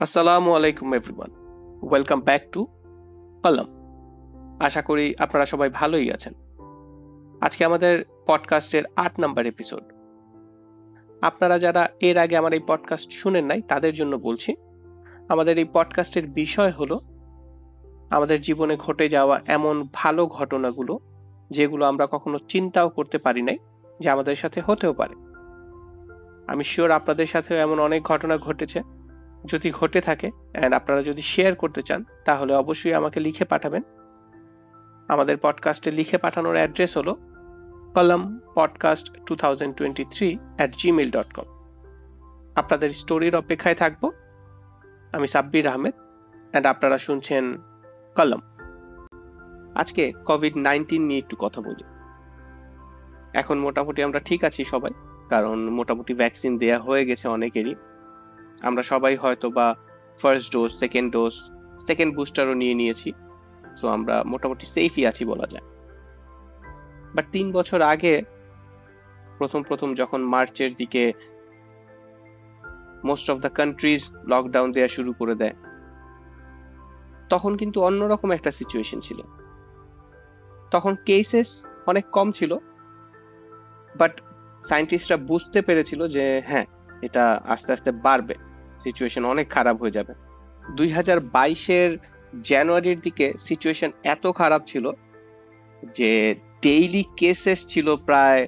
আসসালামু আলাইকুম everyone welcome back to কলম আশা করি আপনারা সবাই ভালোই আছেন। আজকে আমাদের পডকাস্টের আট নাম্বার এপিসোড আপনারা যারা এর আগে আমার এই পডকাস্ট শুনেন নাই, তাদের জন্য বলছি, আমাদের এই পডকাস্টের বিষয় হলো, আমাদের জীবনে ঘটে যাওয়া এমন ভালো ঘটনাগুলো, যেগুলো আমরা কখনো চিন্তাও করতে পারি নাই, যে আমাদের সাথে হতেও পারে। আমি শিওর আপনাদের সাথেও এমন অনেক ঘটনা ঘটেছে। যদি ঘটে থাকে অ্যান্ড আপনারা যদি শেয়ার করতে চান, তাহলে অবশ্যই আমাকে লিখে পাঠাবেন। আমাদের পডকাস্টে লিখে পাঠানোর অ্যাড্রেস হলো Kolom podcast two thousand twenty three at Gmail dot com আপনাদের স্টোরির অপেক্ষায় থাকব। আমি সাব্বির আহমেদ অ্যান্ড আপনারা শুনছেন কলম। আজকে কোভিড নাইন্টিন নিয়ে একটু কথা বলি। এখন মোটামুটি আমরা ঠিক আছি সবাই, কারণ মোটামুটি ভ্যাকসিন দেয়া হয়ে গেছে অনেকেরই। আমরা সবাই হয়তো বা first dose second dose second বুস্টারও নিয়ে নিয়েছি। সো আমরা মোটামুটি সেফই আছি বলা যায়। বাট তিন বছর আগে প্রথম প্রথম যখন মার্চের দিকে most of the countries lockdown দেওয়া শুরু করে দেয়, তখন কিন্তু অন্যরকম একটা সিচুয়েশন ছিল। তখন কেসেস অনেক কম ছিল বাট সায়েন্টিস্টরা বুঝতে পেরেছিল যে হ্যাঁ এটা আস্তে আস্তে বাড়বে। সিচুয়েশন অনেক খারাপ হয়ে যাবে। দুই হাজার বাইশের জানুয়ারির দিকে সিচুয়েশন এত খারাপ ছিল যে ডেইলি কেসেস ছিল প্রায়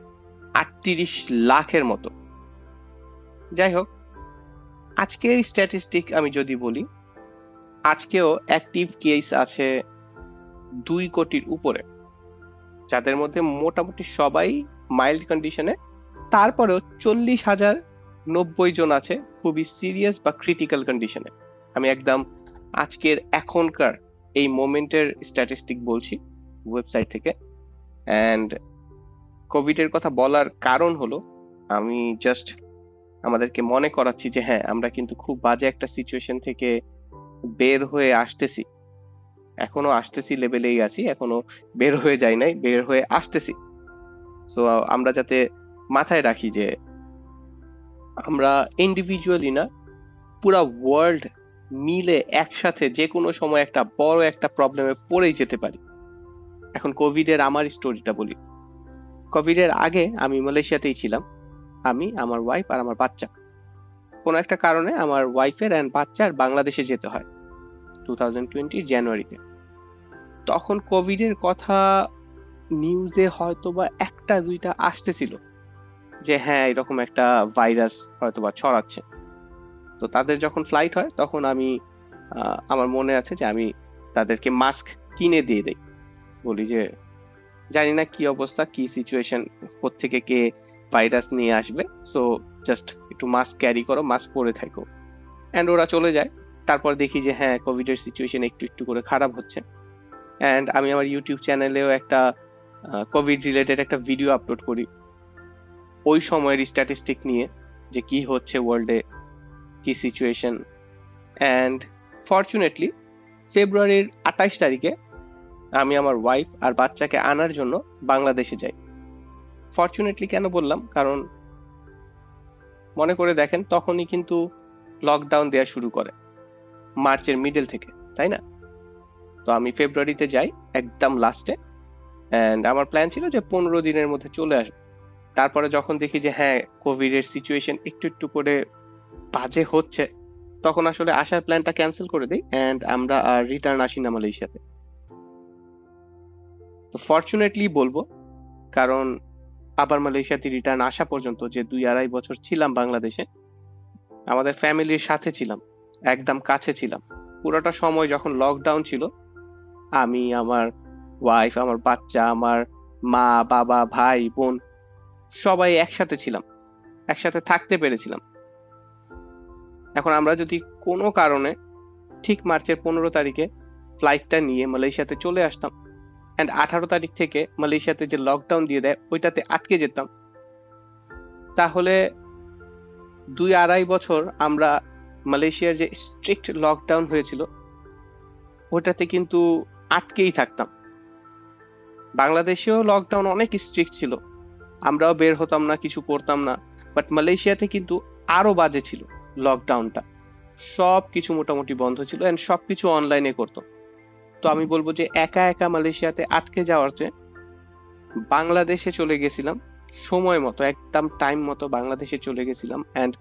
আটত্রিশ লাখের মতো। যাই হোক, আজকের স্ট্যাটিস্টিক আমি যদি বলি, আজকেও অ্যাক্টিভ কেস আছে দুই কোটির উপরে, যাদের মধ্যে মোটামুটি সবাই মাইল্ড কন্ডিশনে তারপরেও চল্লিশ হাজার নব্বই জন আছে খুবই সিরিয়াস বা ক্রিটিক্যাল কন্ডিশনে আমি একদম আজকের এখনকার এই মোমেন্টের স্ট্যাটিস্টিক বলছি ওয়েবসাইট থেকে। অ্যান্ড কোভিডের কথা বলার কারণ হলো, আমি জাস্ট আমাদেরকে মনে করাচ্ছি যে হ্যাঁ আমরা কিন্তু খুব বাজে একটা সিচুয়েশন থেকে বের হয়ে আসতেছি। এখনও আসতেছি লেভেলেই আছি, এখনও বের হয়ে যাই নাই, বের হয়ে আসতেছি। সো আমরা যাতে মাথায় রাখি যে আমরা ইন্ডিভিজুয়ালি না, পুরা ওয়ার্ল্ড মিলে একসাথে যে কোনো সময় একটা বড় একটা প্রবলেমে পড়েই যেতে পারি। এখন কোভিডের আমার স্টোরিটা বলি। কোভিডের আগে আমি মালয়েশিয়াতেই ছিলাম। আমি, আমার ওয়াইফ আর আমার বাচ্চা। কোনো একটা কারণে আমার ওয়াইফের অ্যান্ড বাচ্চার বাংলাদেশে যেতে হয় টু থাউজেন্ড টোয়েন্টির জানুয়ারিতে তখন কোভিডের কথা নিউজে হয়তো বা একটা দুইটা আসতেছিল। যে হ্যাঁ এরকম একটা ভাইরাস হয়তো বা ছড়াচ্ছে। তো তাদের যখন ফ্লাইট হয়, তখন আমি আমার মনে আছে যে আমি তাদেরকে মাস্ক কিনে দিয়ে দেই। বলি যে, জানি না কি অবস্থা, কি সিচুয়েশন থেকে কে ভাইরাস নিয়ে আসবে। সো জাস্ট একটু মাস্ক ক্যারি করো মাস্ক পরে থাকো। অ্যান্ড ওরা চলে যায়। তারপর দেখি যে হ্যাঁ কোভিডের সিচুয়েশন একটু একটু করে খারাপ হচ্ছে। অ্যান্ড আমি আমার ইউটিউব চ্যানেলেও একটা কোভিড রিলেটেড একটা ভিডিও আপলোড করি। ওই সময়ের স্ট্যাটিস্টিক নিয়ে যে কি হচ্ছে ওয়ার্ল্ডে কি সিচুয়েশন অ্যান্ড ফর্চুনেটলি ফেব্রুয়ারির আঠাইশ তারিখে আমি আমার ওয়াইফ আর বাচ্চাকে আনার জন্য বাংলাদেশে যাই। ফর্চুনেটলি কেন বললাম? কারণ মনে করে দেখেন তখনই কিন্তু লকডাউন দেওয়া শুরু করে। মার্চের মিডল থেকে, তাই না? তো আমি ফেব্রুয়ারিতে যাই, একদম লাস্টে অ্যান্ড আমার প্ল্যান ছিল যে পনেরো দিনের মধ্যে চলে আসব তারপরে যখন দেখি যে হ্যাঁ কোভিড এর সিচুয়েশন একটু একটু করে বাজে হচ্ছে, তখন আসলে আসার প্ল্যানটা ক্যান্সেল করে দিই অ্যান্ড আমরা আর রিটার্ন আসি না মালয়েশিয়াতে। তো ফর্চুনেটলি বলব, কারণ আবার মালয়েশিয়াতে রিটার্ন আসা পর্যন্ত যে দুই আড়াই বছর ছিলাম বাংলাদেশে, আমাদের ফ্যামিলির সাথে ছিলাম, একদম কাছে ছিলাম। পুরোটা সময় যখন লকডাউন ছিল, আমি, আমার ওয়াইফ আমার বাচ্চা, আমার মা, বাবা, ভাই, বোন সবাই একসাথে ছিলাম, একসাথে থাকতে পেরেছিলাম। এখন আমরা যদি কোনো কারণে ঠিক মার্চের পনেরো তারিখে ফ্লাইটটা নিয়ে মালয়েশিয়াতে চলে আসতাম অ্যান্ড আঠারো তারিখ থেকে মালয়েশিয়াতে যে লকডাউন দিয়ে দেয়, ওইটাতে আটকে যেতাম, তাহলে দুই আড়াই বছর আমরা মালয়েশিয়ার যে স্ট্রিক্ট লকডাউন হয়েছিল ওটাতে কিন্তু আটকেই থাকতাম। বাংলাদেশেও লকডাউন অনেক স্ট্রিক্ট ছিল। আমরাও বের হতাম না, কিছু করতাম না। বাট মালয়েশিয়াতে কিন্তু আরও বাজে ছিল লকডাউনটা সব কিছু মোটামুটি বন্ধ ছিল এন্ড সবকিছু অনলাইনে করতো। তো আমি বলব যে একা একা মালয়েশিয়াতে আটকে যাওয়ার চেয়ে বাংলাদেশে চলে গেছিলাম, সময় মতো, একদম টাইম মতো বাংলাদেশে চলে গেছিলাম অ্যান্ড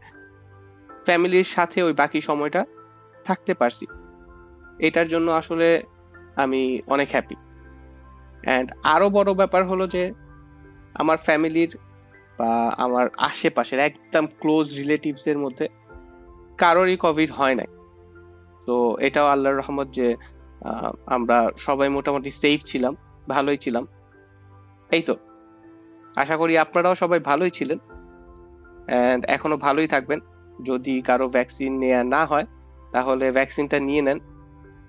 ফ্যামিলির সাথে ওই বাকি সময়টা থাকতে পারছি। এটার জন্য আসলে আমি অনেক হ্যাপি অ্যান্ড আরও বড় ব্যাপার হলো যে আমার ফ্যামিলির বা আমার আশেপাশের একদম ক্লোজ রিলেটিভস এর মধ্যে কারোরই কোভিড হয় নাই। তো এটাও আল্লাহর রহমত যে আমরা সবাই মোটামুটি সেফ ছিলাম, ভালোই ছিলাম। এই তো। আশা করি আপনারাও সবাই ভালোই ছিলেন। অ্যান্ড এখনও ভালোই থাকবেন। যদি কারও ভ্যাকসিন নেওয়া না হয়, তাহলে ভ্যাকসিনটা নিয়ে নেন।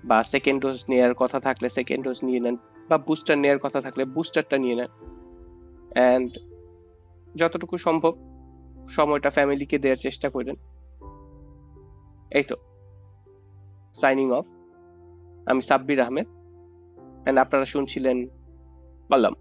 বা সেকেন্ড ডোজ নেওয়ার কথা থাকলে সেকেন্ড ডোজ নিয়ে নেন। বা বুস্টার নেওয়ার কথা থাকলে বুস্টারটা নিয়ে নেন। অ্যান্ড যতটুকু সম্ভব সময়টা ফ্যামিলিকে দেওয়ার চেষ্টা করেন। এই তো। সাইনিং অফ আমি সাব্বির আহমেদ। অ্যান্ড আপনারা শুনছিলেন কলম।